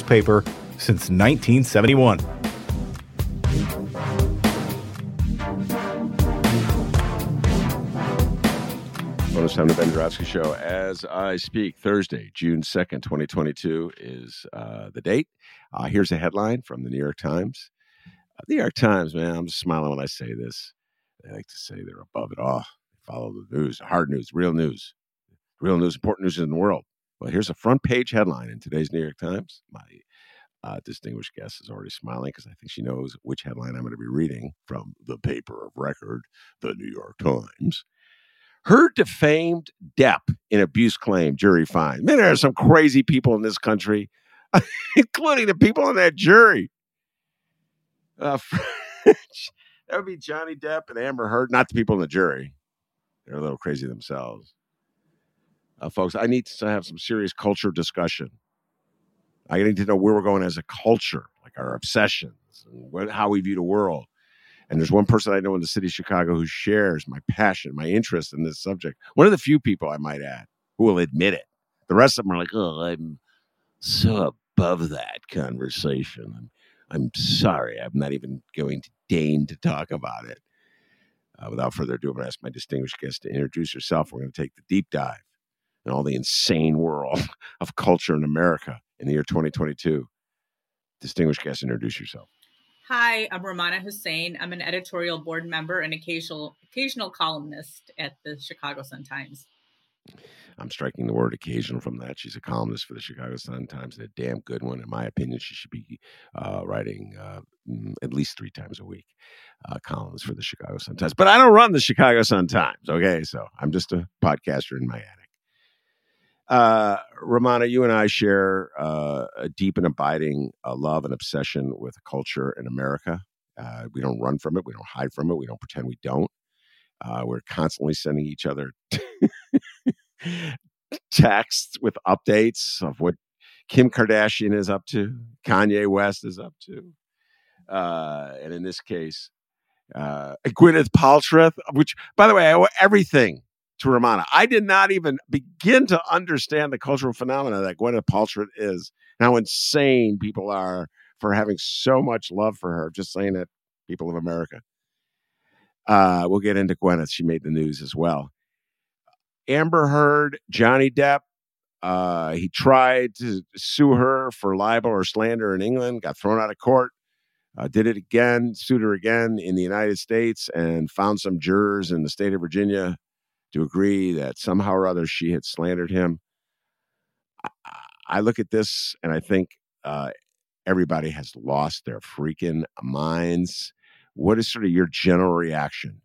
newspaper since 1971. Bonus time to Ben Joravsky Show as I speak. Thursday, June 2nd, 2022 is uh, the date. Uh, here's a headline from the New York Times. Uh, the New York Times, man, I'm just smiling when I say this. They like to say they're above it all. They follow the news, hard news, real news, real news, important news in the world. Well, here's a front page headline in today's New York Times. My uh, distinguished guest is already smiling because I think she knows which headline I'm going to be reading from the paper of record, the New York Times. Heard defamed Depp in abuse claim, jury finds. Man, there are some crazy people in this country, including the people on that jury. Uh, that would be Johnny Depp and Amber Heard, not the people in the jury. They're a little crazy themselves. Uh, folks, I need to have some serious culture discussion. I need to know where we're going as a culture, like our obsessions and what, how we view the world. And there's one person I know in the city of Chicago who shares my passion, my interest in this subject. One of the few people I might add who will admit it. The rest of them are like, oh, I'm so above that conversation. I'm, I'm sorry. I'm not even going to deign to talk about it. Uh, without further ado, I'm going to ask my distinguished guest to introduce herself. We're going to take the deep dive in all the insane world of culture in America in the year 2022. Distinguished guest, introduce yourself. Hi, I'm Rummana Hussain. I'm an editorial board member and occasional occasional columnist at the Chicago Sun Times. I'm striking the word occasional from that. She's a columnist for the Chicago Sun Times and a damn good one. In my opinion, she should be uh, writing uh, mm, at least three times a week uh, columns for the Chicago Sun Times. But I don't run the Chicago Sun Times, okay? So I'm just a podcaster in my attic. Uh, you and I share uh, a deep and abiding uh, love and obsession with culture in America. Uh, we don't run from it. We don't hide from it. We don't pretend we don't. Uh, we're constantly sending each other texts with updates of what Kim Kardashian is up to, Kanye West is up to, uh, and in this case, Gwyneth Paltrow, which, by the way, I owe everything to Rummana. I did not even begin to understand the cultural phenomena that Gwyneth Paltrow is, how insane people are for having so much love for her. Just saying it, people of America. Uh, we'll get into Gwyneth. She made the news as well. Amber Heard, Johnny Depp. Uh, he tried to sue her for libel or slander in England, got thrown out of court. Uh, did it again, sued her again in the United States, and found some jurors in the state of Virginia to agree that somehow or other she had slandered him. I, I look at this and I think uh, everybody has lost their freaking minds. What is sort of your general reaction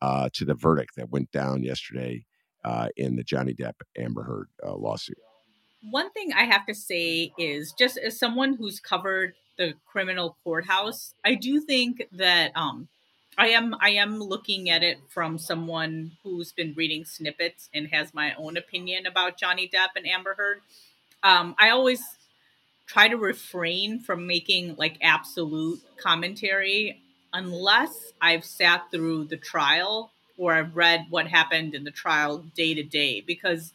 uh, to the verdict that went down yesterday uh, in the Johnny Depp Amber Heard uh, lawsuit? One thing I have to say is just as someone who's covered the criminal courthouse, I do think that um, I am I am looking at it from someone who's been reading snippets and has my own opinion about Johnny Depp and Amber Heard. Um, I always try to refrain from making like absolute commentary unless I've sat through the trial or I've read what happened in the trial day to day because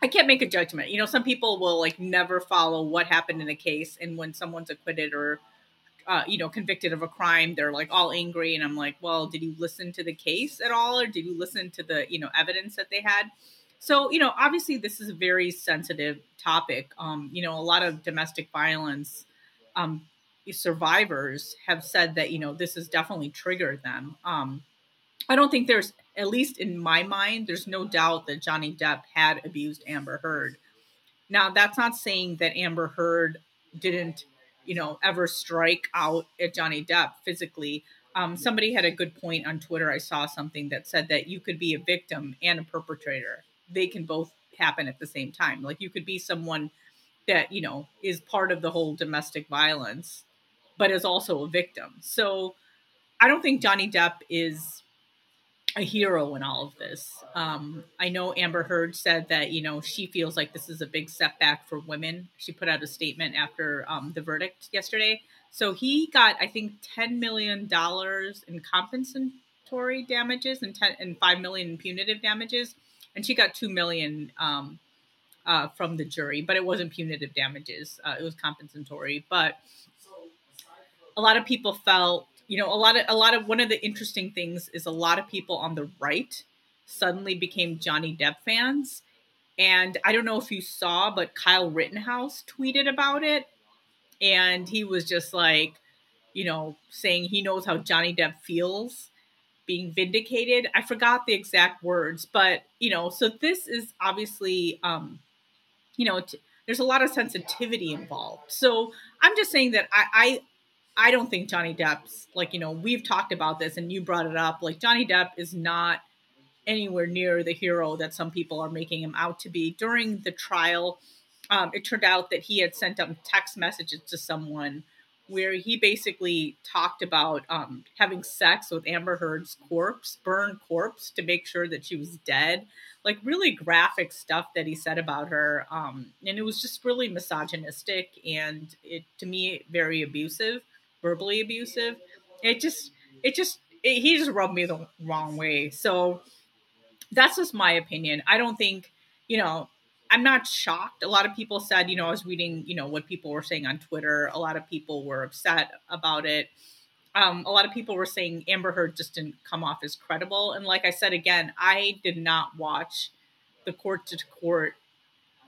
I can't make a judgment. You know, some people will like never follow what happened in a case, and when someone's acquitted or uh, you know convicted of a crime, they're like all angry, and I'm like, well, did you listen to the case at all, or did you listen to the you know evidence that they had? So you know, obviously, this is a very sensitive topic. Um, you know, a lot of domestic violence um, survivors have said that you know this has definitely triggered them. Um, I don't think there's at least in my mind, there's no doubt that Johnny Depp had abused Amber Heard. Now, that's not saying that Amber Heard didn't, you know, ever strike out at Johnny Depp physically. Um, somebody had a good point on Twitter. I saw something that said that you could be a victim and a perpetrator. They can both happen at the same time. Like you could be someone that, you know, is part of the whole domestic violence, but is also a victim. So I don't think Johnny Depp is a hero in all of this. Um, I know Amber Heard said that you know she feels like this is a big setback for women. She put out a statement after um, the verdict yesterday. So he got, I think, ten million dollars in compensatory damages and ten and five million in punitive damages, and she got two million um, uh, from the jury, but it wasn't punitive damages; uh, it was compensatory. But a lot of people felt you know a lot of a lot of one of the interesting things is a lot of people on the right suddenly became Johnny Depp fans. And I don't know if you saw, but Kyle Rittenhouse tweeted about it. And he was just like, you know, saying he knows how Johnny Depp feels being vindicated. I forgot the exact words, but, you know, so this is obviously, um, you know, t- there's a lot of sensitivity involved. So I'm just saying that I, I don't think Johnny Depp's like, you know, we've talked about this and you brought it up. Like, Johnny Depp is not anywhere near the hero that some people are making him out to be. During the trial, um, it turned out that he had sent up text messages to someone where he basically talked about um, having sex with Amber Heard's corpse, burned corpse, to make sure that she was dead. Like really graphic stuff that he said about her, um, and it was just really misogynistic and it to me very abusive verbally abusive. It just, it just, it, he just rubbed me the wrong way. So that's just my opinion. I don't think, you know, I'm not shocked. A lot of people said, you know, I was reading, you know, what people were saying on Twitter. A lot of people were upset about it. Um, a lot of people were saying Amber Heard just didn't come off as credible. And like I said again, I did not watch the court to court.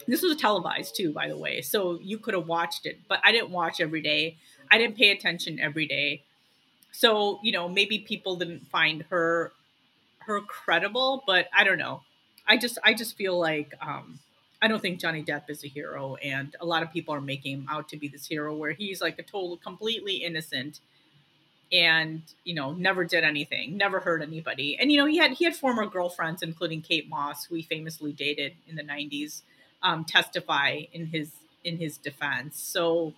This was televised too, by the way, so you could have watched it, but I didn't watch every day. I didn't pay attention every day. So, you know, maybe people didn't find her her credible, but I don't know. I just I just feel like um I don't think Johnny Depp is a hero and a lot of people are making him out to be this hero where he's like a total completely innocent and you know never did anything never hurt anybody and you know he had he had former girlfriends including kate moss who he famously dated in the 90s um, testify in his in his defense so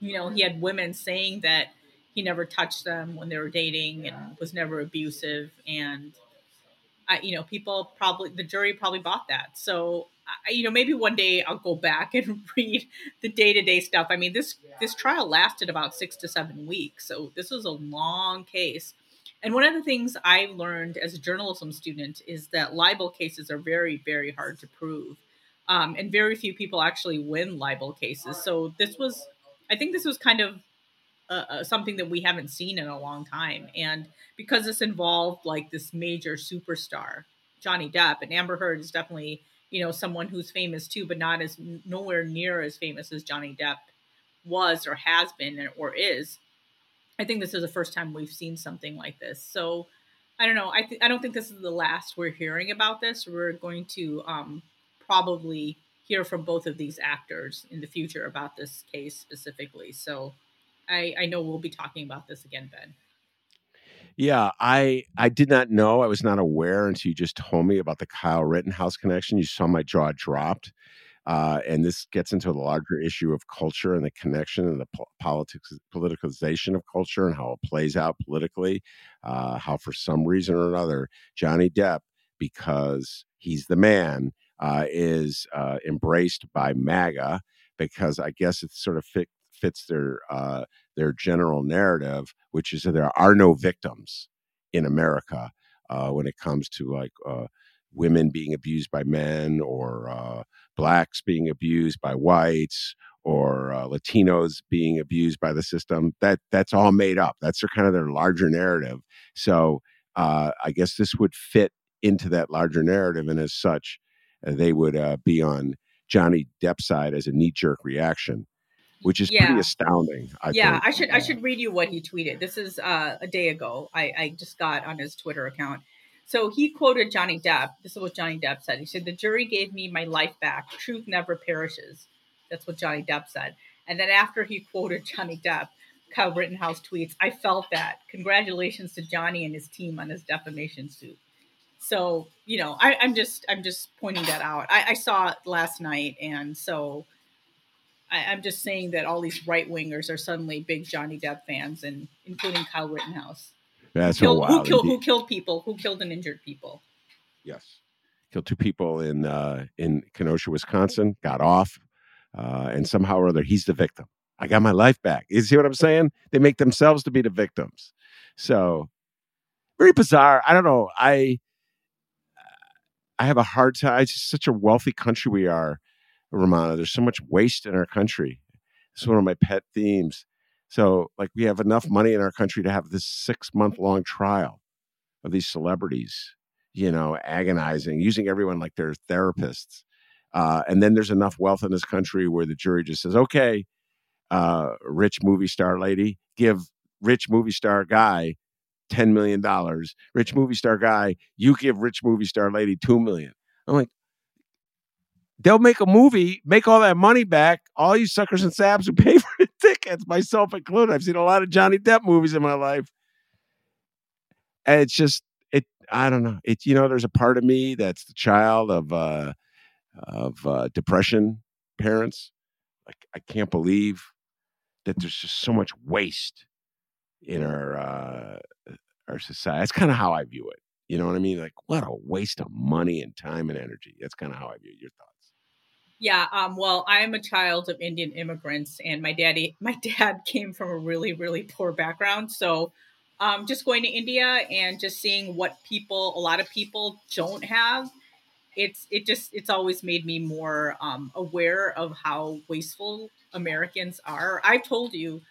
you know, he had women saying that he never touched them when they were dating and was never abusive. And, I, you know, people probably, the jury probably bought that. So, I, you know, maybe one day I'll go back and read the day to day stuff. I mean, this, this trial lasted about six to seven weeks. So this was a long case. And one of the things I learned as a journalism student is that libel cases are very, very hard to prove. Um, and very few people actually win libel cases. So this was I think this was kind of uh, uh, something that we haven't seen in a long time. And because this involved like this major superstar, Johnny Depp, and Amber Heard is definitely, you know, someone who's famous too, but not as nowhere near as famous as Johnny Depp was or has been or is. I think this is the first time we've seen something like this. So I don't know. I th- I don't think this is the last we're hearing about this. We're going to um, probably hear from both of these actors in the future about this case specifically. So I, I know we'll be talking about this again, Ben. Yeah, I I did not know. I was not aware until you just told me about the Kyle Rittenhouse connection. You saw my jaw dropped. Uh, and this gets into the larger issue of culture and the connection and the po- politics politicalization of culture and how it plays out politically. Uh, how for some reason or another, Johnny Depp, because he's the man, uh, is uh, embraced by MAGA, because I guess it sort of fit, fits their uh, their general narrative, which is that there are no victims in America uh, when it comes to like uh, women being abused by men or uh, blacks being abused by whites or Latinos being abused by the system. That that's all made up. That's their kind of their larger narrative. So I guess this would fit into that larger narrative, and as such, they would uh, be on Johnny Depp's side as a knee jerk reaction. Which is Yeah. pretty astounding. I yeah, think. I should I should read you what he tweeted. This is uh, a day ago. I, I just got on his Twitter account. So he quoted Johnny Depp. This is what Johnny Depp said. He said, "The jury gave me my life back. Truth never perishes." That's what Johnny Depp said. And then after he quoted Johnny Depp, Kyle Rittenhouse tweets, "I felt that. Congratulations to Johnny and his team on his defamation suit." So you know, I, I'm just I'm just pointing that out. I, I saw it last night, and so I, I'm just saying that all these right wingers are suddenly big Johnny Depp fans, and including Kyle Rittenhouse, That's so killed, who killed who killed people, who killed and injured people. Yes, killed two people in uh, in Kenosha, Wisconsin. Got off, uh, and somehow or other, he's the victim. I got my life back. You see what I'm saying? They make themselves to be the victims. So very bizarre. I don't know. I I have a hard time. It's such a wealthy country we are, Rummana. There's so much waste in our country. It's one of my pet themes. So, like, we have enough money in our country to have this six month long trial of these celebrities, you know, agonizing, using everyone like they're therapists. Uh, and then there's enough wealth in this country where the jury just says, okay, uh, rich movie star lady, give rich movie star guy $10 million. Rich movie star guy, you give rich movie star lady 2 million. I'm like, they'll make a movie, make all that money back. All you suckers and saps who pay for the tickets, myself included. I've seen a lot of Johnny Depp movies in my life. And it's just, it, I don't know. It, you know, there's a part of me that's the child of, uh, of uh, depression parents. Like, I can't believe that there's just so much waste in our uh, our society. That's kind of how I view it. You know what I mean? Like, what a waste of money and time and energy. That's kind of how I view. Your thoughts? Yeah, um, well, I am a child of Indian immigrants, and my daddy, my dad came from a really, really poor background. So, um, just going to India and just seeing what people, a lot of people don't have, it's it just it's always made me more um, aware of how wasteful Americans are. I've told you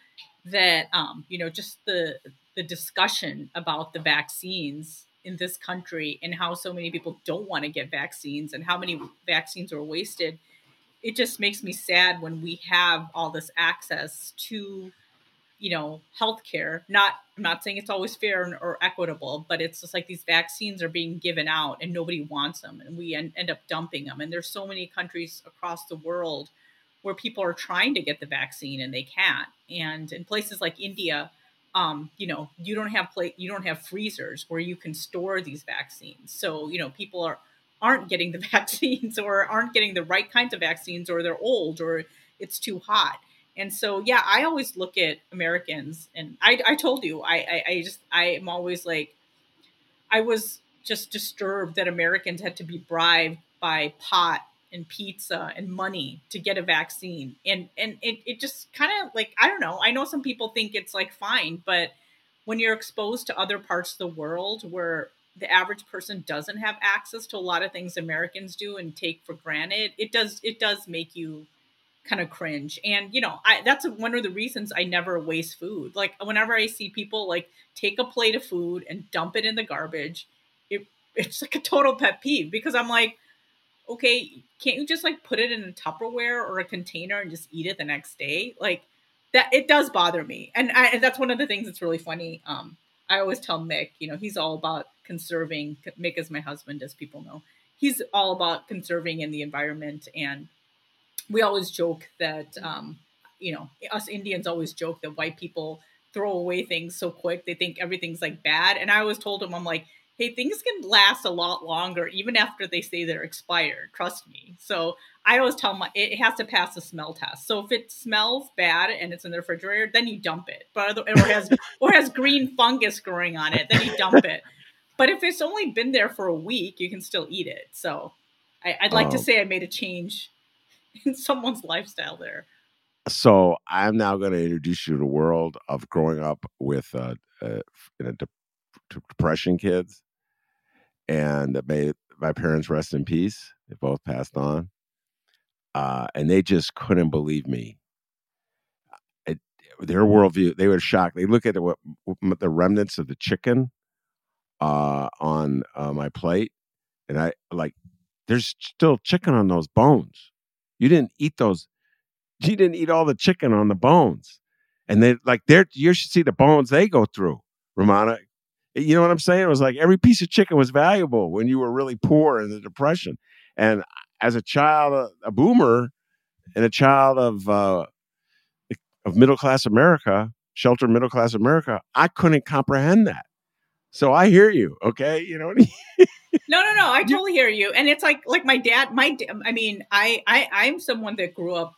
that um, you know just the the discussion about the vaccines in this country and how so many people don't want to get vaccines and how many vaccines are wasted it just makes me sad when we have all this access to you know healthcare. Not i'm not saying it's always fair or equitable but it's just like these vaccines are being given out and nobody wants them and we en- end up dumping them. And there's so many countries across the world where people are trying to get the vaccine and they can't. And in places like india um, you know you don't have pla- you don't have freezers where you can store these vaccines. So you know people are aren't getting the vaccines or aren't getting the right kinds of vaccines or they're old or it's too hot. And so yeah i always look at americans and i, I told you I, I i just i am always like i was just disturbed that americans had to be bribed by pot and pizza and money to get a vaccine. And and it, it just kind of like i don't know. I know some people think it's like fine but when you're exposed to other parts of the world where the average person doesn't have access to a lot of things americans do and take for granted it does it does make you kind of cringe. And you know i that's one of the reasons i never waste food. Like whenever i see people like take a plate of food and dump it in the garbage it it's like a total pet peeve because i'm like okay can't you just like put it in a tupperware or a container and just eat it the next day? Like that it does bother me. And, I, and that's one of the things that's really funny. Um i always tell mick you know he's all about conserving mick is my husband as people know. He's all about conserving in the environment. And we always joke that um, you know us indians always joke that white people throw away things so quick they think everything's like bad. And i always told him i'm like hey things can last a lot longer even after they say they're expired trust me. So i always tell my it has to pass the smell test. So if it smells bad and it's in the refrigerator then you dump it. But other- or has or has green fungus growing on it then you dump it. But if it's only been there for a week you can still eat it. So I, i'd like to Oh. say i made a change in someone's lifestyle there. So I'm now going to introduce you to the world of growing up with uh, uh, in a de- depression kids, and may my parents rest in peace. They both passed on, uh, and they just couldn't believe me. It, their worldview, they were shocked. They look at what, what the remnants of the chicken uh, on uh, my plate, and I like, there's still chicken on those bones. You didn't eat those. You didn't eat all the chicken on the bones, and they like they're. You should see the bones they go through, Rummana. You know what I'm saying? It was like every piece of chicken was valuable when you were really poor in the depression. And as a child, a, a boomer, and a child of uh, of middle class America, sheltered middle class America, I couldn't comprehend that. So I hear you. Okay, you know. no, no, no. I totally hear you. And it's like like my dad. My I mean, I I I'm someone that grew up,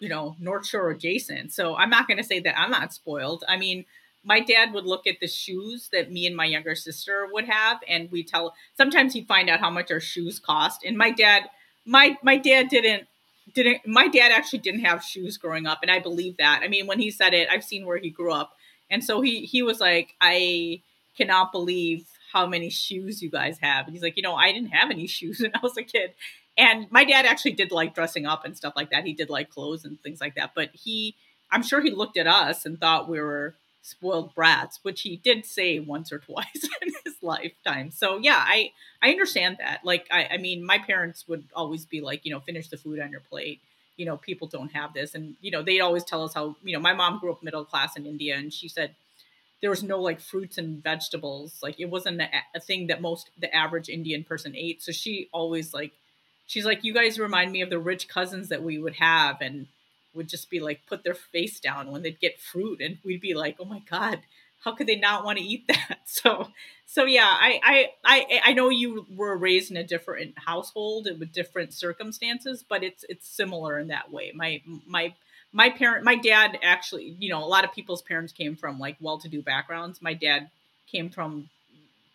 you know, North Shore adjacent. So I'm not going to say that I'm not spoiled. I mean my dad would look at the shoes that me and my younger sister would have and we tell sometimes he'd find out how much our shoes cost. And my dad my my dad didn't didn't my dad actually didn't have shoes growing up and i believe that. I mean when he said it i've seen where he grew up. And so he he was like i cannot believe how many shoes you guys have. And he's like you know i didn't have any shoes when i was a kid. And my dad actually did like dressing up and stuff like that. He did like clothes and things like that. But he i'm sure he looked at us and thought we were spoiled brats, which he did say once or twice in his lifetime. So yeah, I I understand that. Like I I mean, my parents would always be like, you know, finish the food on your plate. You know, people don't have this, and you know, they'd always tell us how you know, my mom grew up middle class in India, and she said there was no like fruits and vegetables. Like it wasn't a, a thing that most the average Indian person ate. So she always like, she's like, you guys remind me of the rich cousins that we would have, and would just be like put their face down when they'd get fruit and we'd be like oh my god how could they not want to eat that? So so yeah I, I i i know you were raised in a different household with different circumstances but it's it's similar in that way. My my my parent my dad actually you know a lot of people's parents came from like well-to-do backgrounds. My dad came from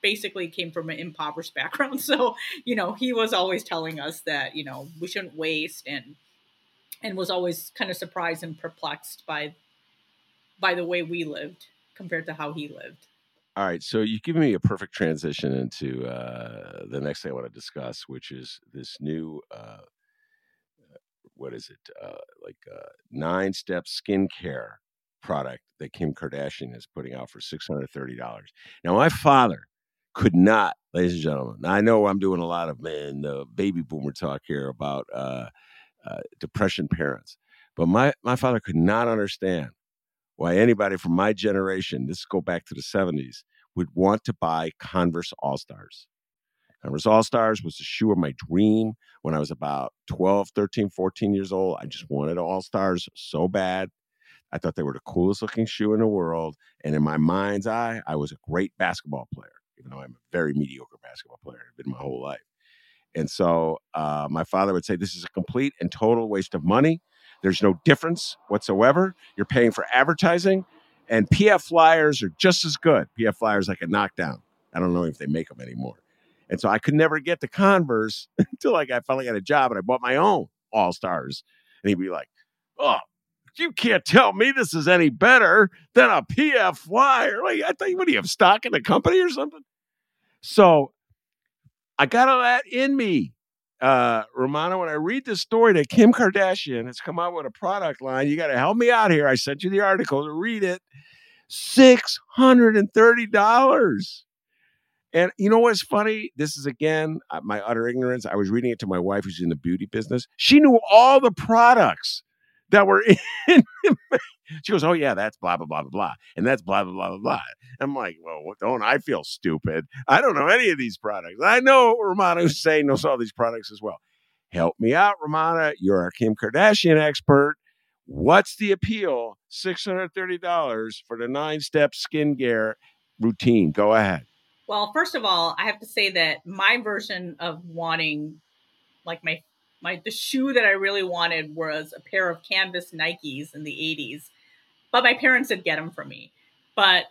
basically came from an impoverished background. So you know he was always telling us that you know we shouldn't waste and and was always kind of surprised and perplexed by by the way we lived compared to how he lived. All right, so you've given me a perfect transition into uh, the next thing I want to discuss, which is this new, uh, what is it, uh, like uh, nine step skincare product that Kim Kardashian is putting out for six hundred thirty dollars. Now, my father could not, ladies and gentlemen. I know I'm doing a lot of man, baby boomer talk here about uh, uh, depression parents. But my, my father could not understand why anybody from my generation, this go back to the 70s, would want to buy Converse All Stars. Converse All Stars was the shoe of my dream when I was about 12, 13, 14 years old. I just wanted All Stars so bad. I thought they were the coolest looking shoe in the world. And in my mind's eye, I was a great basketball player, even though I'm a very mediocre basketball player. I've been my whole life. And so uh, my father would say, This is a complete and total waste of money. There's no difference whatsoever. You're paying for advertising, and PF flyers are just as good. PF flyers I could knock down. I don't know if they make them anymore. And so I could never get the Converse until I finally got a job and I bought my own All Stars. And he'd be like, "Oh, you can't tell me this is any better than a PF flyer. Like I thought, what do you have stock in the company or something?" So I got all that in me. Uh, Rummana, when I read this story that Kim Kardashian has come out with a product line, you got to help me out here. I sent you the article to read it. $630. And you know what's funny? This is again uh, my utter ignorance. I was reading it to my wife who's in the beauty business. She knew all the products that were in she goes, Oh, yeah, that's blah, blah, blah, blah, blah. And that's blah, blah, blah, blah, blah. I'm like, Well, don't I feel stupid? I don't know any of these products. I know Rummana Hussain knows all these products as well. Help me out, Rummana. You're a Kim Kardashian expert. What's the appeal? $630 for the nine step skincare routine. Go ahead. Well, first of all, I have to say that my version of wanting like my my the shoe that I really wanted was a pair of canvas Nikes in the 80s. But my parents did get them for me. But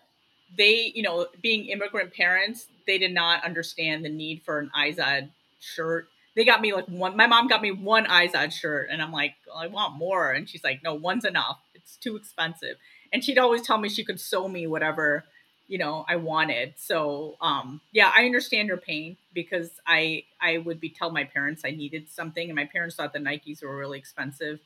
they, you know, being immigrant parents, they did not understand the need for an Izod shirt. they got me like one. My mom got me one Izod shirt, and I'm like, well, I want more, and she's like, no, one's enough. It's too expensive. And she'd always tell me she could sew me whatever you know I wanted. So um, yeah, I understand your pain because I I would be tell my parents I needed something, and my parents thought the Nikes were really expensive.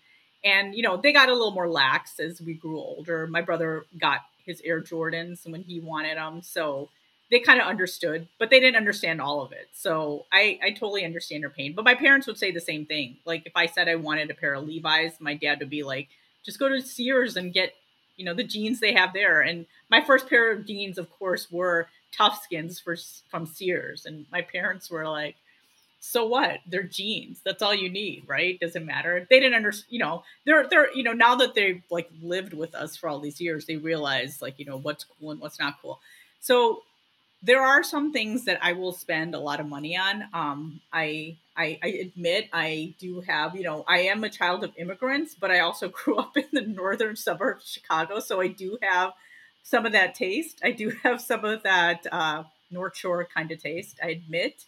And you know they got a little more lax as we grew older. My brother got his Air Jordans when he wanted them, so they kind of understood, but they didn't understand all of it. So I, I totally understand your pain. But my parents would say the same thing. Like if I said I wanted a pair of Levi's, my dad would be like, just go to Sears and get, you know, the jeans they have there. And my first pair of jeans, of course, were Toughskins for from Sears. And my parents were like, so what? They're jeans. That's all you need, right? Doesn't matter. They didn't understand, you know, they're, they're, you know, now that they've like lived with us for all these years, they realize like, you know, what's cool and what's not cool. So there are some things that I will spend a lot of money on. Um, I, I, I admit I do have, you know, I am a child of immigrants, but I also grew up in the northern suburbs of Chicago, so I do have some of that taste. I do have some of that uh, North Shore kind of taste. I admit,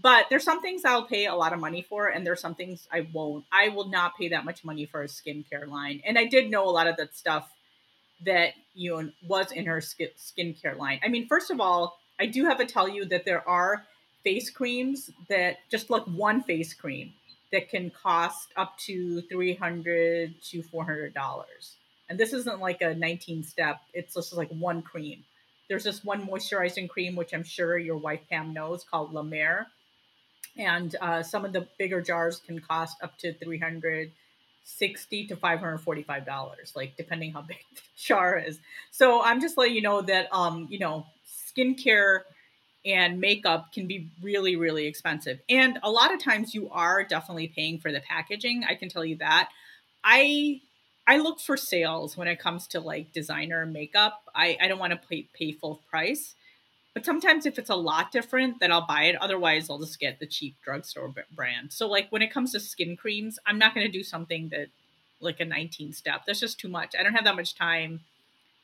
but there's some things I'll pay a lot of money for, and there's some things I won't. I will not pay that much money for a skincare line, and I did know a lot of that stuff that you know was in her skin skincare line. I mean, first of all I do have to tell you that there are face creams that just like one face cream that can cost up to 300 to 400 dollars. And this isn't like a 19 step it's just like one cream. There's this one moisturizing cream which i'm sure your wife pam knows called la mer. And uh, some of the bigger jars can cost up to 360 to 545 dollars like depending how big the jar is. So i'm just letting you know that um you know skincare and makeup can be really, really expensive. And a lot of times you are definitely paying for the packaging. I can tell you that. I I look for sales when it comes to like designer makeup. I, I don't want to pay, pay full price. But sometimes if it's a lot different, then I'll buy it. Otherwise, I'll just get the cheap drugstore brand. So like when it comes to skin creams, I'm not going to do something that like a 19 step. That's just too much. I don't have that much time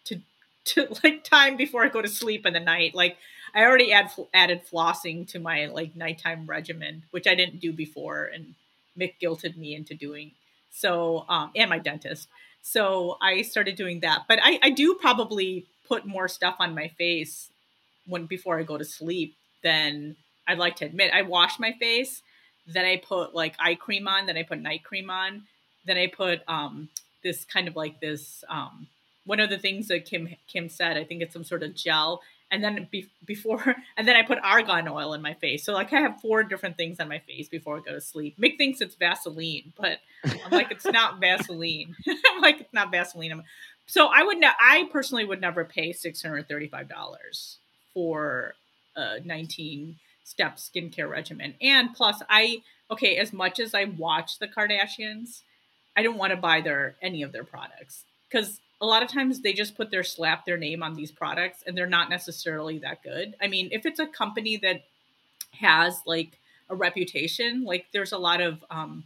to to like time before I go to sleep in the night. Like I already add added flossing to my like nighttime regimen, which I didn't do before, and Mick guilted me into doing. So um, and my dentist. So I started doing that. But I, I do probably put more stuff on my face when before I go to sleep than I'd like to admit. I wash my face, then I put like eye cream on, then I put night cream on, then I put um, this kind of like this um, one of the things that Kim Kim said. I think it's some sort of gel. And then be, before, and then I put argan oil in my face. So like I have four different things on my face before I go to sleep. Mick thinks it's Vaseline, but I'm like it's not Vaseline. I'm like it's not Vaseline. I'm, so I would not. I personally would never pay six hundred thirty-five dollars for a 19 step skincare regimen. And plus, I okay as much as I watch the Kardashians, I don't want to buy their any of their products because a lot of times they just put their slap their name on these products and they're not necessarily that good. I mean, if it's a company that has like a reputation, like there's a lot of um,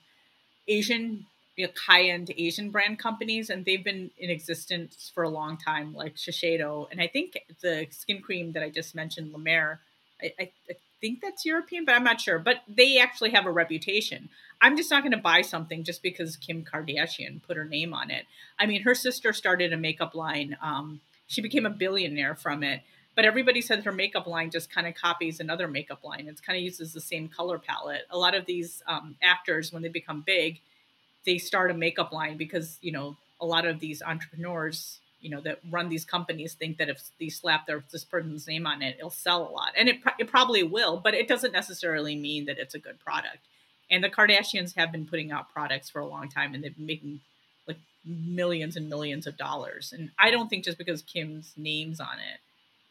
Asian you know, high-end Asian brand companies, and they've been in existence for a long time, like Shiseido. And I think the skin cream that I just mentioned, La Mer, I, I, I think that's European, but I'm not sure. But they actually have a reputation. I'm just not going to buy something just because Kim Kardashian put her name on it. I mean, her sister started a makeup line. Um, she became a billionaire from it. But everybody said her makeup line just kind of copies another makeup line. It's kind of uses the same color palette. A lot of these um, actors, when they become big, they start a makeup line because you know a lot of these entrepreneurs you know that run these companies think that if they slap their this person's name on it it'll sell a lot. And it, it probably will but it doesn't necessarily mean that it's a good product. And the kardashians have been putting out products for a long time and they've been making like millions and millions of dollars. And i don't think just because kim's name's on it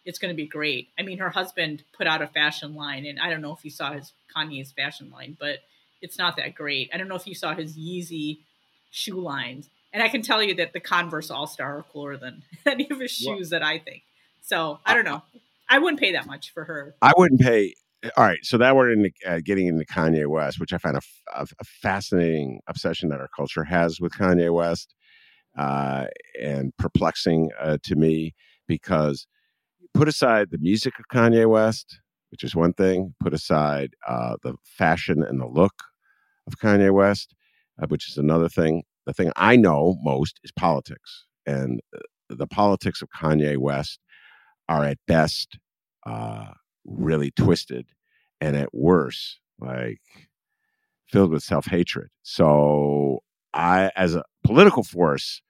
it's going to be great. I mean her husband put out a fashion line and i don't know if you saw his kanye's fashion line but it's not that great. I don't know if you saw his yeezy shoe lines and I can tell you that the Converse All Star are cooler than any of his shoes well, that I think. So I don't know. I wouldn't pay that much for her. I wouldn't pay. All right, so that we're in uh, getting into Kanye West, which I find a, a, a, fascinating obsession that our culture has with Kanye West, uh, and perplexing uh, to me because put aside the music of Kanye West, which is one thing. Put aside uh, the fashion and the look of Kanye West, uh, which is another thing. The thing I know most is politics, and uh, the politics of Kanye West are at best uh, really twisted, and at worst, like filled with self hatred. So, I, as a political force,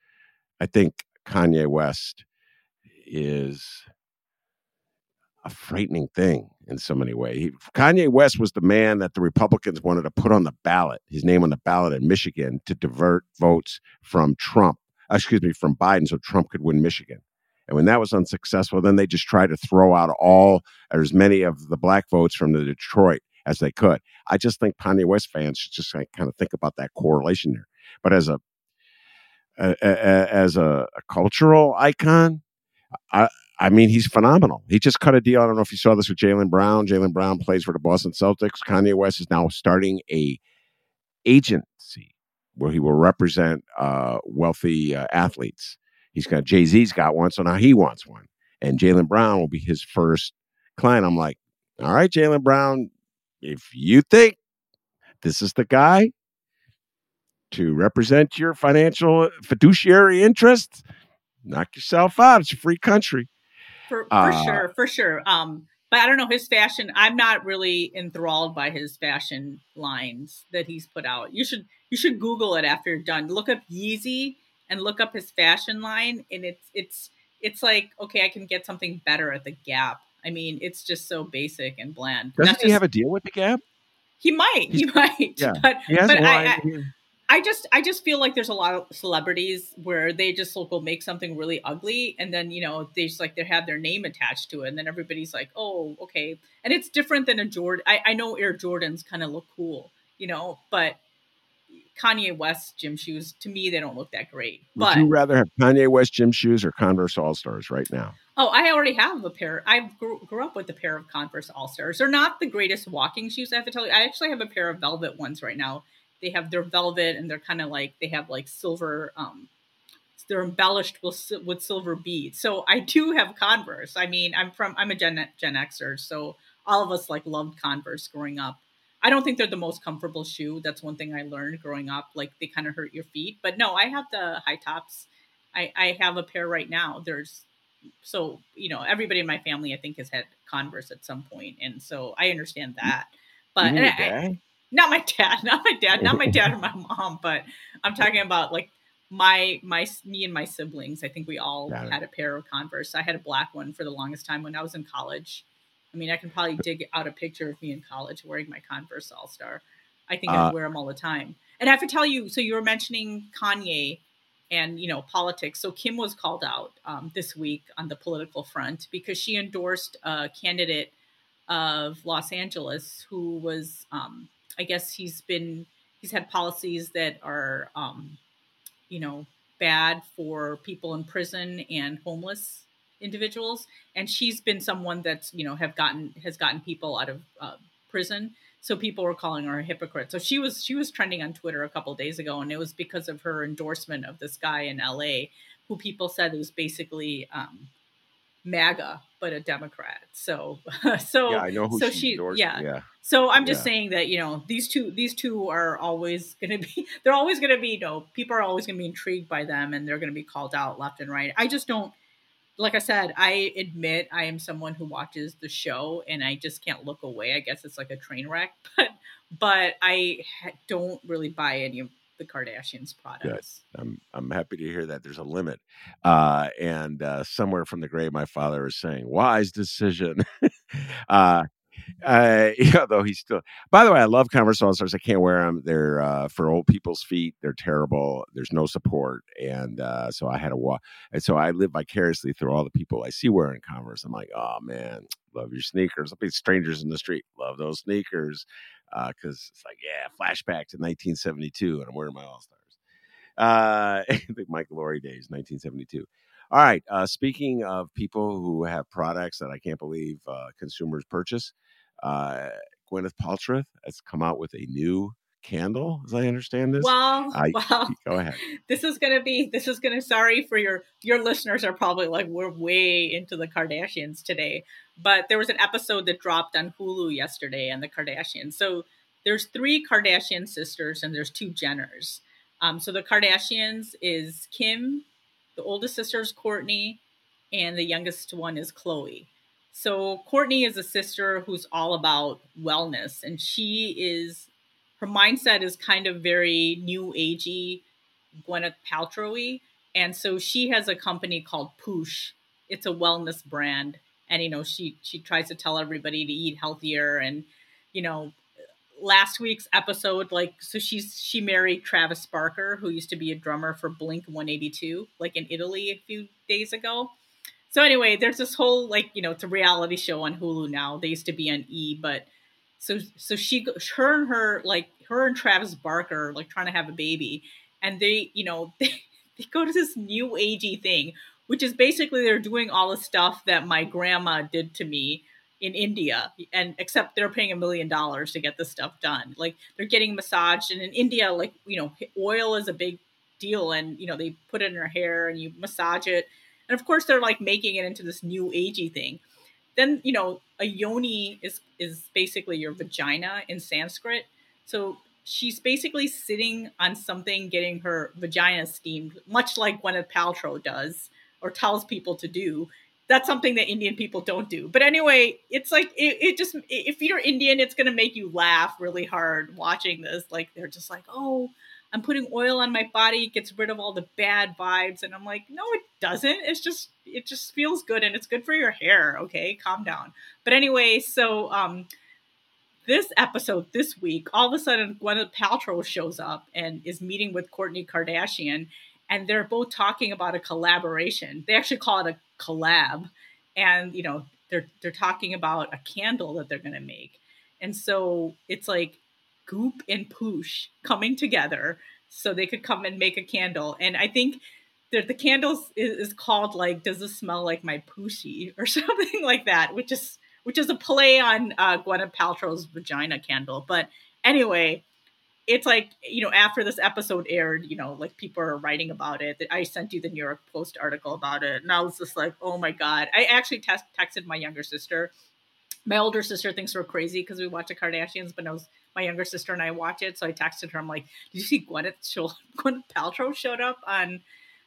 I think Kanye West is a frightening thing in so many ways. Kanye West was the man that the Republicans wanted to put on the ballot, his name on the ballot in Michigan to divert votes from Trump, excuse me, from Biden so Trump could win Michigan. And when that was unsuccessful, then they just tried to throw out all or as many of the black votes from the Detroit as they could. I just think Kanye West fans should just kind of think about that correlation there. But as a, a, a as a, a cultural icon, I, I mean, he's phenomenal. He just cut a deal. I don't know if you saw this with Jaylen Brown. Jaylen Brown plays for the Boston Celtics. Kanye West is now starting a agency where he will represent uh, wealthy uh, athletes. He's got Jay Z's got one, so now he wants one, and Jaylen Brown will be his first client. I'm like, all right, Jaylen Brown, if you think this is the guy to represent your financial fiduciary interests, knock yourself out. It's a free country. For, for uh, sure, for sure. Um, but I don't know his fashion. I'm not really enthralled by his fashion lines that he's put out. You should you should Google it after you're done. Look up Yeezy and look up his fashion line, and it's it's it's like okay, I can get something better at the Gap. I mean, it's just so basic and bland. Doesn't That's he have a deal with the Gap? He might. He's, he might. Yeah. But, he has but one. I, I, I just I just feel like there's a lot of celebrities where they just will make something really ugly and then you know they just like they have their name attached to it and then everybody's like oh okay and it's different than a Jordan I, I know Air Jordans kind of look cool you know but Kanye West gym shoes to me they don't look that great Would but you rather have Kanye West gym shoes or Converse All Stars right now? Oh, I already have a pair. I grew, grew up with a pair of Converse All Stars. They're not the greatest walking shoes. I have to tell you. I actually have a pair of velvet ones right now they have their velvet and they're kind of like they have like silver um they're embellished with with silver beads. So i do have converse. I mean i'm from i'm a gen gen xer so all of us like loved converse growing up. I don't think they're the most comfortable shoe. That's one thing i learned growing up like they kind of hurt your feet. But no i have the high tops. I i have a pair right now. There's so you know everybody in my family i think has had converse at some point and so i understand that. But and I, not my dad, not my dad, not my dad or my mom, but I'm talking about like my my me and my siblings. I think we all had a pair of Converse. I had a black one for the longest time when I was in college. I mean, I can probably dig out a picture of me in college wearing my Converse All Star. I think uh, I wear them all the time. And I have to tell you, so you were mentioning Kanye and you know politics. So Kim was called out um, this week on the political front because she endorsed a candidate of Los Angeles who was um, I guess he's been he's had policies that are um, you know bad for people in prison and homeless individuals. And she's been someone that's you know have gotten has gotten people out of uh, prison. So people were calling her a hypocrite. So she was she was trending on twitter a couple days ago and it was because of her endorsement of this guy in la who people said was basically um, MAGA, but a Democrat. So, so yeah, I know who so she, she, yeah. yeah. So I'm just Yeah. saying that you know these two these two are always going to be they're always going to be you know people are always going to be intrigued by them and they're going to be called out left and right. I just don't like I said I admit I am someone who watches the show and I just can't look away. I guess it's like a train wreck, but but I ha- don't really buy any of the Kardashians products. I'm I'm happy to hear that there's a limit. Uh, and uh, somewhere from the grave, my father is saying, "Wise decision." uh, uh, yeah, though he's still. By the way, I love Converse All Stars. I can't wear them. They're uh, for old people's feet. They're terrible. There's no support, and uh, so I had to walk. And so I live vicariously through all the people I see wearing Converse. I'm like, oh man, love your sneakers. I'll be strangers in the street. Love those sneakers because it's like, yeah, flashback to 1972, and I'm wearing my All Stars. Uh, the Mike Laurie days, 1972. All right. Uh, speaking of people who have products that I can't believe uh, consumers purchase, uh, Gwyneth Paltrow has come out with a new candle, as I understand this. Well, well, go ahead. This is gonna be. This is gonna. Sorry for your your listeners are probably like we're way into the Kardashians today, but there was an episode that dropped on Hulu yesterday on the Kardashians. So there's three Kardashian sisters and there's two Jenners. Um, so the Kardashians is Kim, the oldest sister is Kourtney, and the youngest one is Khloe. So Kourtney is a sister who's all about wellness, and she is her mindset is kind of very new agey, Gwyneth Paltrowy, and so she has a company called Poosh. It's a wellness brand, and you know she she tries to tell everybody to eat healthier, and you know last week's episode like so she's she married Travis Barker who used to be a drummer for Blink 182 like in Italy a few days ago. So anyway, there's this whole like, you know, it's a reality show on Hulu now. They used to be on E, but so so she her and her like her and Travis Barker like trying to have a baby and they, you know, they, they go to this new agey thing, which is basically they're doing all the stuff that my grandma did to me in India, and except they're paying a million dollars to get this stuff done. Like they're getting massaged, and in India, like you know, oil is a big deal, and you know they put it in her hair and you massage it, and of course they're like making it into this new agey thing. Then you know, a yoni is is basically your vagina in Sanskrit, so she's basically sitting on something, getting her vagina steamed, much like Gwyneth Paltrow does or tells people to do that's something that Indian people don't do. But anyway, it's like it, it just if you're Indian, it's gonna make you laugh really hard watching this. Like they're just like, oh, I'm putting oil on my body, it gets rid of all the bad vibes, and I'm like, no, it doesn't. It's just it just feels good and it's good for your hair. Okay, calm down. But anyway, so um, this episode this week, all of a sudden Gwyneth Paltrow shows up and is meeting with Kourtney Kardashian, and they're both talking about a collaboration. They actually call it a collab. And you know they're they're talking about a candle that they're going to make. And so it's like goop and poosh coming together so they could come and make a candle. And i think that the candles is, is called like does this smell like my pooshy? or something like that which is which is a play on uh, gwyneth paltrow's vagina candle. But anyway it's like you know after this episode aired you know like people are writing about it. I sent you the new york post article about it and i was just like oh my god. I actually test- texted my younger sister. My older sister thinks we're crazy because we watch the kardashians but was my younger sister and i watch it so i texted her. I'm like did you see gwyneth, show- gwyneth paltrow showed up on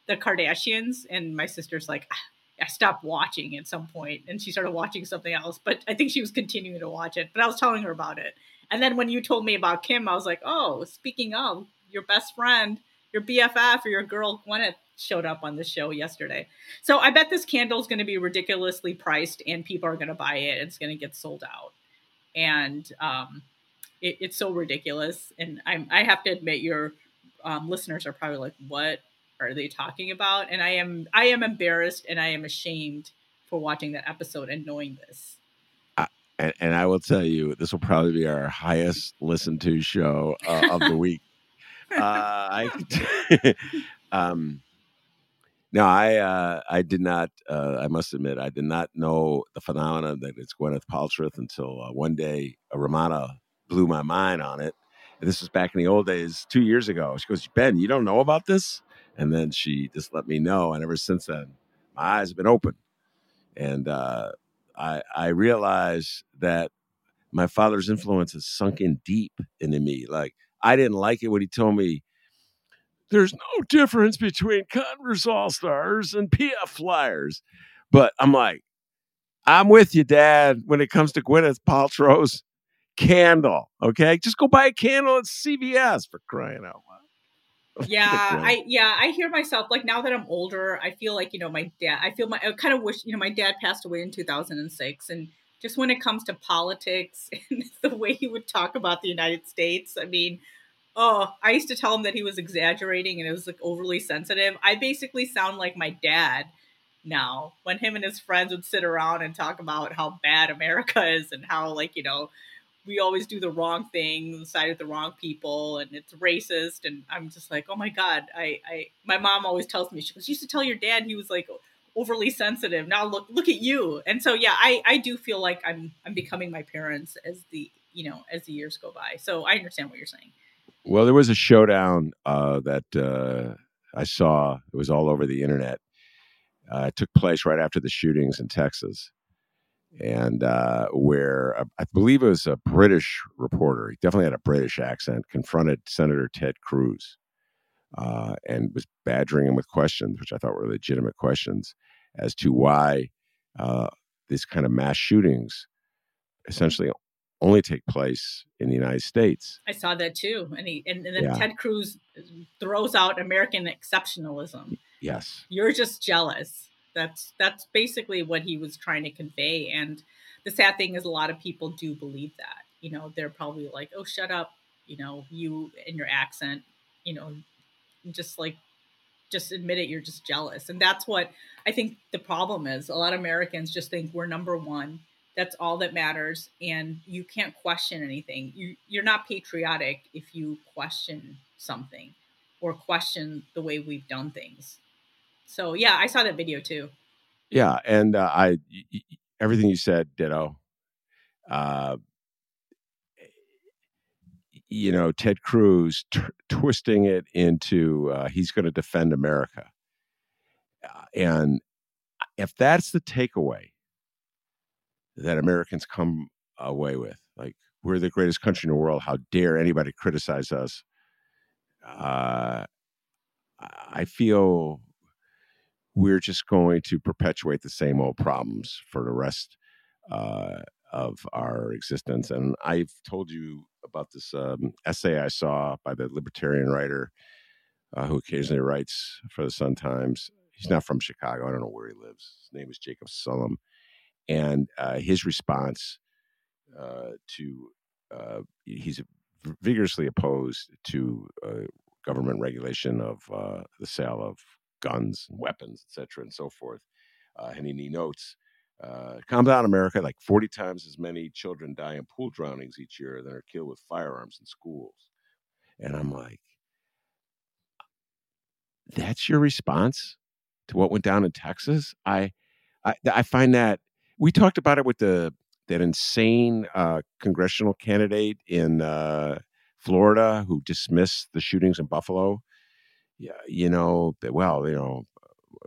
the kardashians? And my sister's like ah, I stopped watching at some point. And she started watching something else, but I think she was continuing to watch it. But I was telling her about it. And then when you told me about Kim, I was like, oh, speaking of your best friend, your BFF or your girl Gwyneth showed up on the show yesterday. So I bet this candle is going to be ridiculously priced and people are going to buy it. It's going to get sold out. And um, it, it's so ridiculous. And I'm, I have to admit, your um, listeners are probably like, what are they talking about? And I am, I am embarrassed and I am ashamed for watching that episode and knowing this and, and I will tell you, this will probably be our highest listened to show uh, of the week. uh, I, um, no, I uh, I did not. Uh, I must admit, I did not know the phenomenon that it's Gwyneth Paltrow until uh, one day uh, Rummana blew my mind on it. And this was back in the old days, two years ago. She goes, "Ben, you don't know about this?" And then she just let me know, and ever since then, my eyes have been open. And uh, I, I realized that my father's influence has sunk in deep into me. Like I didn't like it when he told me there's no difference between Converse All Stars and PF Flyers. But I'm like, I'm with you, Dad, when it comes to Gwyneth Paltrow's candle. Okay. Just go buy a candle at CVS for crying out loud yeah i yeah i hear myself like now that i'm older i feel like you know my dad i feel my i kind of wish you know my dad passed away in 2006 and just when it comes to politics and the way he would talk about the united states i mean oh i used to tell him that he was exaggerating and it was like overly sensitive. I basically sound like my dad now when him and his friends would sit around and talk about how bad america is and how like you know we always do the wrong thing, side with the wrong people, and it's racist. And I'm just like, oh my god, I, I, my mom always tells me she goes, you used to tell your dad he was like overly sensitive. Now look, look at you. And so yeah, I, I do feel like I'm, I'm becoming my parents as the, you know, as the years go by. So I understand what you're saying. Well, there was a showdown uh, that uh, I saw. It was all over the internet. Uh, it took place right after the shootings in Texas, and uh, where uh, I believe it was a British reporter. He definitely had a British accent. Confronted Senator Ted Cruz uh, and was badgering him with questions, which I thought were legitimate questions as to why uh, these kind of mass shootings essentially only take place in the United States. I saw that too, and he and, and then Yeah. Ted Cruz throws out American exceptionalism. Yes. You're just jealous. That's that's basically what he was trying to convey. And the sad thing is, a lot of people do believe that. You know, they're probably like, "Oh, shut up," you know, you and your accent. You know, just like just admit it. You're just jealous, and that's what I think the problem is. A lot of Americans just think we're number one. That's all that matters, and you can't question anything. You you're not patriotic if you question something or question the way we've done things. So yeah, I saw that video too. Yeah, and uh, I y- y- everything you said, ditto. Uh, you know, Ted Cruz t- twisting it into uh, he's going to defend America, Uh, and if that's the takeaway that Americans come away with, like we're the greatest country in the world, how dare anybody criticize us? Uh, I feel we're just going to perpetuate the same old problems for the rest uh, of our existence. And I've told you about this um, essay I saw by the libertarian writer uh, who occasionally writes for the Sun Times. He's not from Chicago. I don't know where he lives. His name is Jacob Sullum. And uh, his response uh, to uh, he's vigorously opposed to uh, government regulation of the sale of guns, and weapons, et cetera, and so forth. Uh, and he notes, uh, down, America. Like 40 times as many children die in pool drownings each year than are killed with firearms in schools. And I'm like, that's your response to what went down in Texas? I, I, I find that we talked about it with the that insane uh, congressional candidate in uh, Florida who dismissed the shootings in Buffalo. You know, well, you know,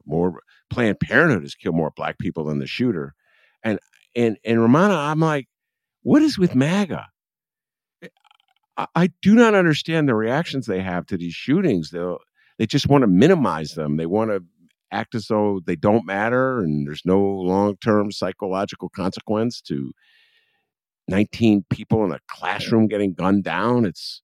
more Planned Parenthood has killed more black people than the shooter, and and and Rummana, I'm like, what is with MAGA? Eh, I, I do not understand the reactions they have to these shootings. They they just want to minimize them. They want to act as though they don't matter and there's no long term psychological consequence to 19 people in a classroom getting gunned down. It's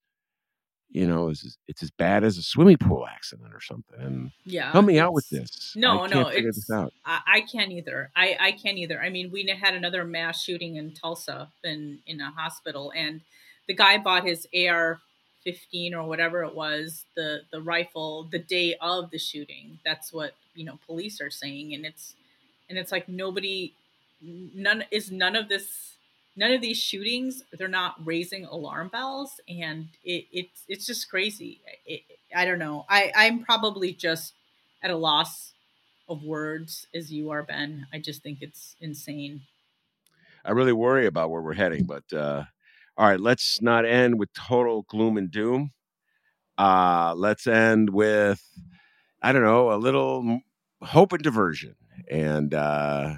you know, it's, it's as bad as a swimming pool accident or something. And Yeah. help me out with this. No, no, it's, this out. I, I can't either. I, I can't either. I mean, we had another mass shooting in Tulsa in, in a hospital, and the guy bought his AR 15 or whatever it was, the, the rifle, the day of the shooting. That's what, you know, police are saying. And it's, and it's like nobody, none, is none of this, none of these shootings, they're not raising alarm bells. And it, it's, it's just crazy. It, I don't know. I, I'm probably just at a loss of words as you are, Ben. I just think it's insane. I really worry about where we're heading. But uh, all right, let's not end with total gloom and doom. Uh, let's end with, I don't know, a little hope and diversion. And uh,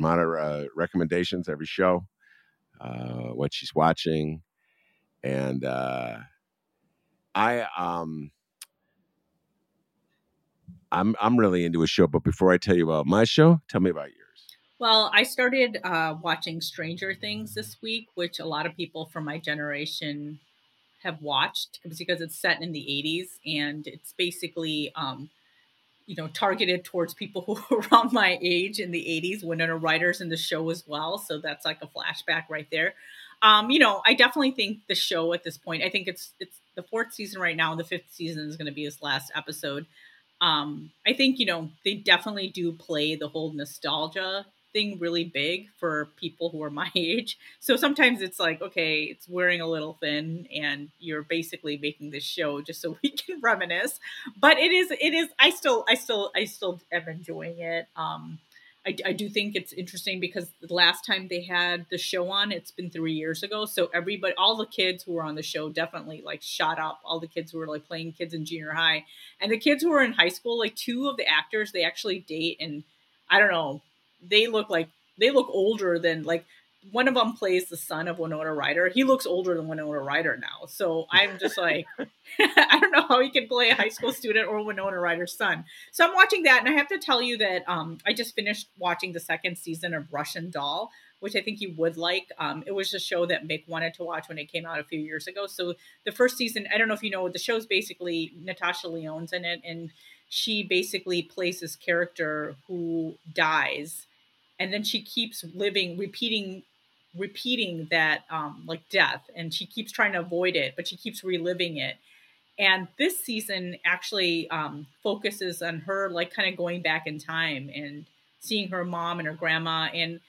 uh, recommendations every show, uh, what she's watching. And uh, I, um, I'm I'm really into a show, but before I tell you about my show, tell me about yours. Well, I started uh, watching Stranger Things this week, which a lot of people from my generation have watched because it's set in the 80s and it's basically, um, you know, targeted towards people who were around my age in the 80s when there are writers in the show as well. So that's like a flashback right there. Um, you know, I definitely think the show at this point, I think it's it's the fourth season right now, and the fifth season is going to be his last episode. Um, I think you know they definitely do play the whole nostalgia thing really big for people who are my age. So sometimes it's like, okay, it's wearing a little thin, and you're basically making this show just so we can reminisce. But it is, it is. I still, I still, I still am enjoying it. Um, I, I do think it's interesting because the last time they had the show on, it's been three years ago. So everybody, all the kids who were on the show definitely like shot up. All the kids who were like playing kids in junior high and the kids who were in high school, like two of the actors, they actually date and I don't know, they look like they look older than like one of them plays the son of Winona Ryder. He looks older than Winona Ryder now. So I'm just like, I don't know how he can play a high school student or Winona Ryder's son. So I'm watching that, and I have to tell you that um, I just finished watching the second season of Russian Doll, which I think you would like. Um, it was a show that Mick wanted to watch when it came out a few years ago. So the first season, I don't know if you know, the show's basically Natasha Lyonne's in it, and she basically plays this character who dies and then she keeps living repeating repeating that um, like death and she keeps trying to avoid it but she keeps reliving it. And this season actually um, focuses on her like kind of going back in time and seeing her mom and her grandma and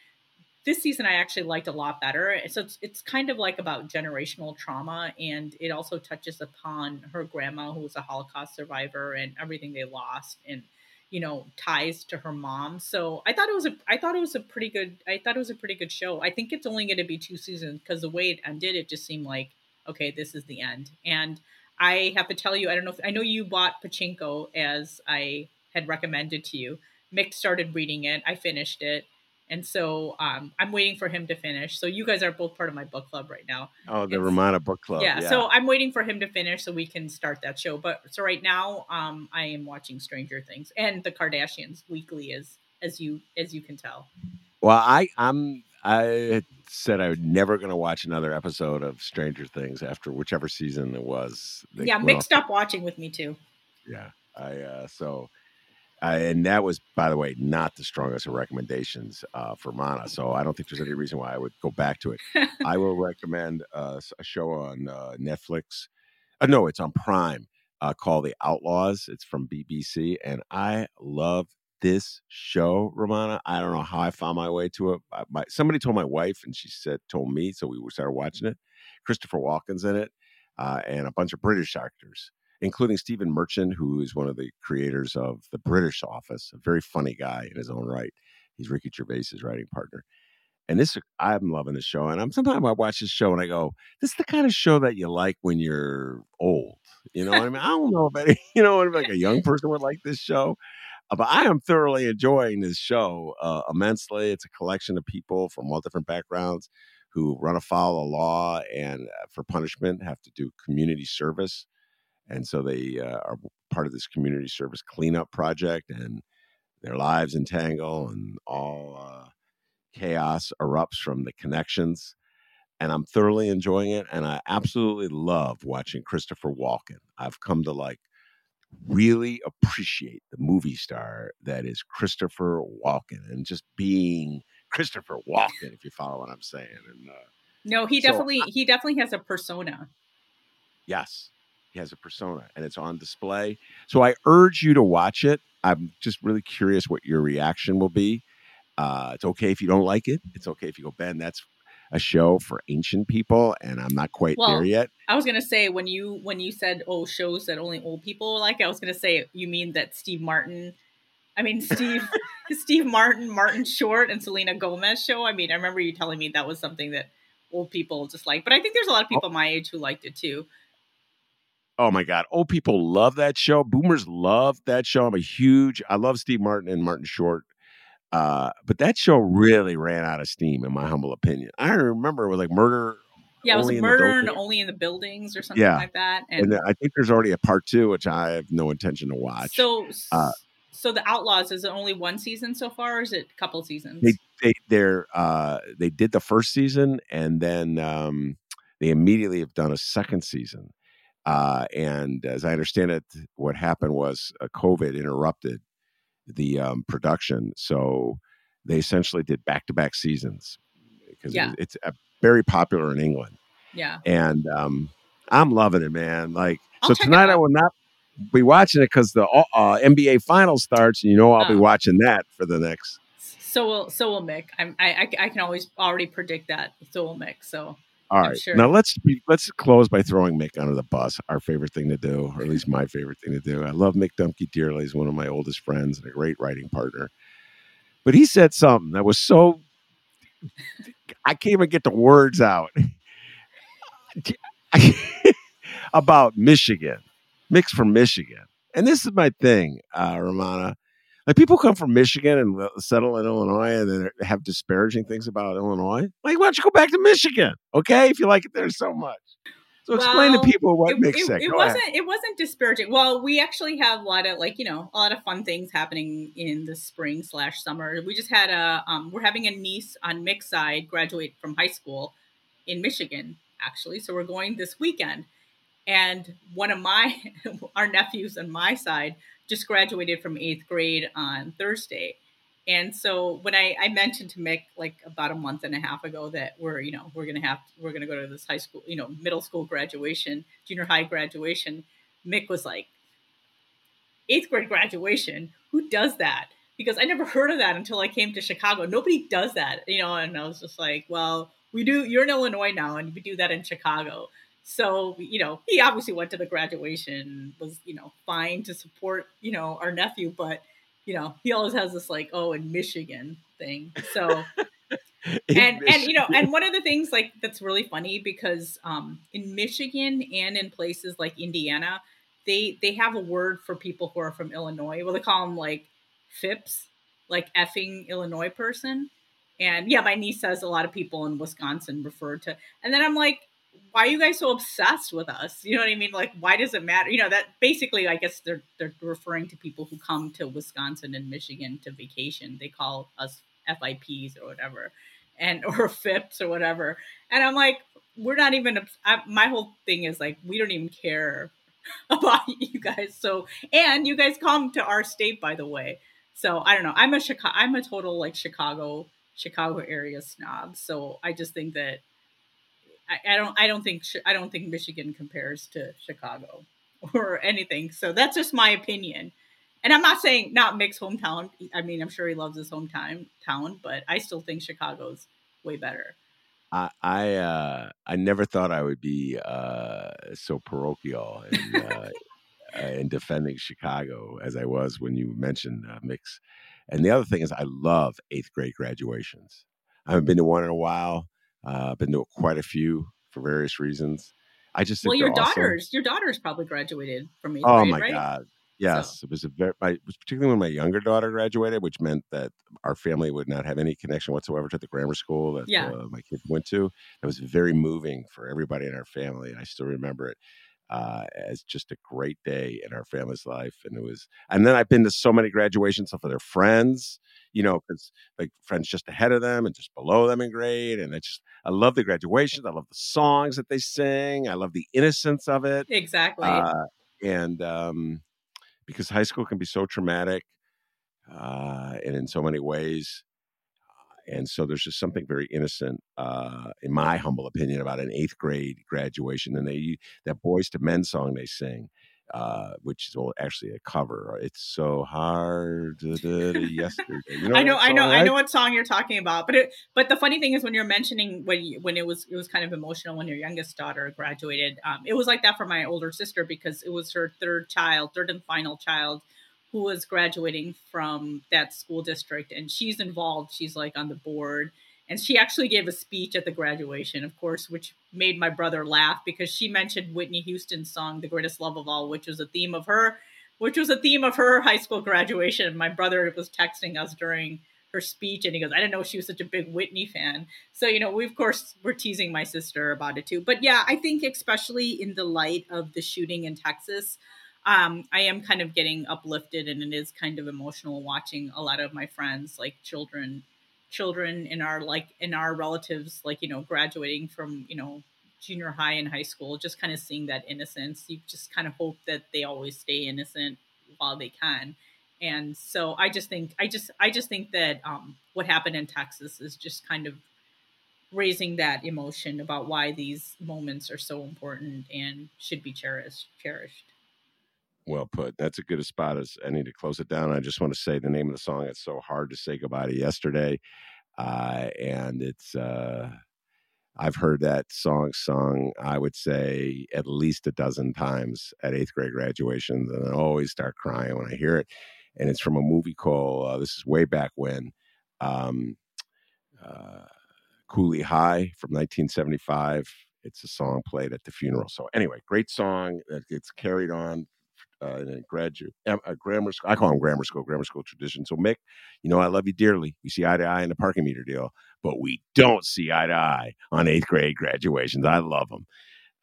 this season i actually liked a lot better. So it's, it's kind of like about generational trauma and it also touches upon her grandma who was a holocaust survivor and everything they lost and you know ties to her mom. So i thought it was a i thought it was a pretty good i thought it was a pretty good show. I think it's only going to be two seasons because the way it ended it just seemed like okay this is the end. And i have to tell you i don't know if i know you bought pachinko as i had recommended to you. Mick started reading it. I finished it and so um, I'm waiting for him to finish. So you guys are both part of my book club right now. Oh, the it's, Rummana book club. Yeah, yeah, So I'm waiting for him to finish so we can start that show. But so right now, um, I am watching Stranger Things and the Kardashians weekly, as as you as you can tell. Well, I I'm I said I was never going to watch another episode of Stranger Things after whichever season it was. Yeah, mixed up watching with me too. Yeah, I uh, so uh, and that was, by the way, not the strongest of recommendations uh, for Mana. So I don't think there's any reason why I would go back to it. I will recommend uh, a show on uh, Netflix. Uh, no, it's on Prime uh, called The Outlaws. It's from BBC, and I love this show, Rummana. I don't know how I found my way to it. My, somebody told my wife, and she said told me, so we started watching it. Christopher Walken's in it, and a bunch of British actors including Stephen Merchant, who is one of the creators of The British Office, a very funny guy in his own right. He's Ricky Gervais's writing partner. And this, I'm loving this show. And I'm sometimes I watch this show and I go, this is the kind of show that you like when you're old. You know what I mean? I don't know if any, you know, if like a young person would like this show. Uh, but I am thoroughly enjoying this show uh, immensely. It's a collection of people from all different backgrounds who run afoul of law and uh, for punishment have to do community service and so they uh, are part of this community service cleanup project and their lives entangle and all uh, chaos erupts from the connections and i'm thoroughly enjoying it and i absolutely love watching christopher walken. I've come to like really appreciate the movie star that is christopher walken and just being christopher walken if you follow what i'm saying and uh, no he definitely so I, he definitely has a persona. Yes he has a persona and it's on display. So I urge you to watch it. I'm just really curious what your reaction will be. Uh, it's okay if you don't like it. It's okay if you go, Ben, that's a show for ancient people and I'm not quite well, there yet. I was gonna say when you when you said oh shows that only old people like, I was gonna say you mean that Steve Martin I mean Steve Steve Martin, Martin Short and Selena Gomez show. I mean, I remember you telling me that was something that old people just like. But I think there's a lot of oh. people oh. my age who liked it too. Oh my God. Old people love that show. Boomers love that show. I'm a huge, I love Steve Martin and Martin Short. Uh, but that show really ran out of steam, in my humble opinion. I remember it was like murder. Yeah, it was murder and only in the buildings or something yeah. like that. And, and, I think there's already a part two, which I have no intention to watch. So, uh, so the Outlaws is it only one season so far, or is it a couple seasons? They they they're uh, they did the first season, and then um, they immediately have done a second season. Uh, and as I understand it, what happened was uh, COVID interrupted the um, production. So they essentially did back to back seasons because yeah. it's uh, very popular in England. Yeah. And um, I'm loving it, man. Like, I'll so tonight I will not be watching it because the uh, uh NBA final starts, and you know I'll oh. be watching that for the next. So will so will Mick. I'm, I I can always already predict that. So will Mick. So all right. Sure. Now let's let's close by throwing Mick under the bus. Our favorite thing to do, or at least my favorite thing to do. I love Mick Dumke dearly. He's one of my oldest friends and a great writing partner. But he said something that was so I can't even get the words out about Michigan, Mick's from Michigan. And this is my thing, uh, Rummana. Like people come from Michigan and settle in Illinois and then have disparaging things about Illinois. Like, why don't you go back to Michigan? Okay, if you like it there so much. So explain Well, to people what it, makes it, it wasn't it wasn't disparaging. Well, we actually have a lot of like you know a lot of fun things happening in the spring slash summer. We just had a um, we're having a niece on Mick's side graduate from high school in Michigan actually. So we're going this weekend, and one of my our nephews on my side just graduated from eighth grade on Thursday. And so when I, I mentioned to Mick like about a month and a half ago that we're you know we're gonna have we're gonna go to this high school you know middle school graduation junior high graduation, Mick was like eighth grade graduation who does that because I never heard of that until I came to Chicago. Nobody does that you know and I was just like well we do you're in Illinois now and we do that in Chicago. So you know he obviously went to the graduation was you know fine to support you know our nephew but you know, he always has this like, oh, in Michigan thing. So and and you know, and one of the things like that's really funny because um in Michigan and in places like Indiana, they they have a word for people who are from Illinois. Well, they call them like FIPS, like effing Illinois person. And yeah, my niece says a lot of people in Wisconsin refer to, and then I'm like, why are you guys so obsessed with us? You know what I mean? Like, why does it matter? You know, that basically, I guess they're they're referring to people who come to Wisconsin and Michigan to vacation. They call us FIPs or whatever, and or FIPS or whatever. And I'm like, we're not even. I, my whole thing is like, we don't even care about you guys. So, and you guys come to our state, by the way. So I don't know. I'm a Chicago. I'm a total like Chicago Chicago area snob. So I just think that I, I don't I don't think I don't think Michigan compares to Chicago or anything. So that's just my opinion. And I'm not saying not Mick's hometown. I mean, I'm sure he loves his hometown town, but I still think Chicago's way better. I I, uh, I never thought I would be uh, so parochial in, uh, in defending Chicago as I was when you mentioned uh, Mix. And the other thing is, I love eighth grade graduations. I haven't been to one in a while. Uh, I've been to quite a few for various reasons. I just think Well, your they're awesome. daughters, your daughters probably graduated from eighth Oh grade, my right? god! Yes, it was a very. My, was particularly when my younger daughter graduated, which meant that our family would not have any connection whatsoever to the grammar school that Yeah. uh, my kids went to. It was very moving for everybody in our family, and I still remember it uh, as just a great day in our family's life. And it was. And then I've been to so many graduations for their friends, you know, because like friends just ahead of them and just below them in grade, and it's just I love the graduations. I love the songs that they sing. I love the innocence of it Exactly. uh, and um, because high school can be so traumatic uh, and in so many ways and so there's just something very innocent uh, in my humble opinion about an eighth grade graduation and they that Boyz II Men song they sing uh, which is well, actually a cover. It's so hard. da, da, da, yesterday, you know I know, I know, I know what song you're talking about. But it, but the funny thing is when you're mentioning when you, when it was it was kind of emotional when your youngest daughter graduated. Um, it was like that for my older sister because it was her third child, third and final child, who was graduating from that school district, and she's involved. She's like on the board, and she actually gave a speech at the graduation, of course, which made my brother laugh because she mentioned Whitney Houston's song "The Greatest Love of All," which was a theme of her which was a theme of her high school graduation. My brother was texting us during her speech, and he goes, "I didn't know she was such a big Whitney fan." So you know, we of course we're teasing my sister about it too. But yeah, I think especially in the light of the shooting in Texas, um, I am kind of getting uplifted, and it is kind of emotional watching a lot of my friends, like children, children in our like in our relatives, like you know, graduating from you know junior high and high school, just kind of seeing that innocence. You just kind of hope that they always stay innocent while they can. And so I just think I just I just think that um, what happened in Texas is just kind of raising that emotion about why these moments are so important and should be cherished cherished. Well put. That's as good a spot as any to close it down. I just want to say the name of the song. It's so hard to say goodbye to yesterday, uh, and it's. Uh, I've heard that song sung. I would say at least a dozen times at eighth grade graduations, and I always start crying when I hear it. And it's from a movie called. Uh, this is way back when. um, uh, Cooley High from 1975. It's a song played at the funeral. So anyway, great song that gets carried on uh, in a graduate a grammar school. I call them grammar school, grammar school tradition. So Mick, you know I love you dearly. We see eye to eye in the parking meter deal, but we don't see eye to eye on eighth grade graduations. I love them.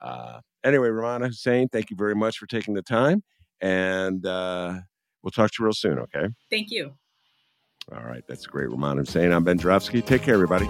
Uh, anyway, Rummana Hussain, thank you very much for taking the time, and uh, we'll talk to you real soon. Okay. Thank you. All right, that's great, Rummana Hussain. I'm Ben Joravsky. Take care, everybody.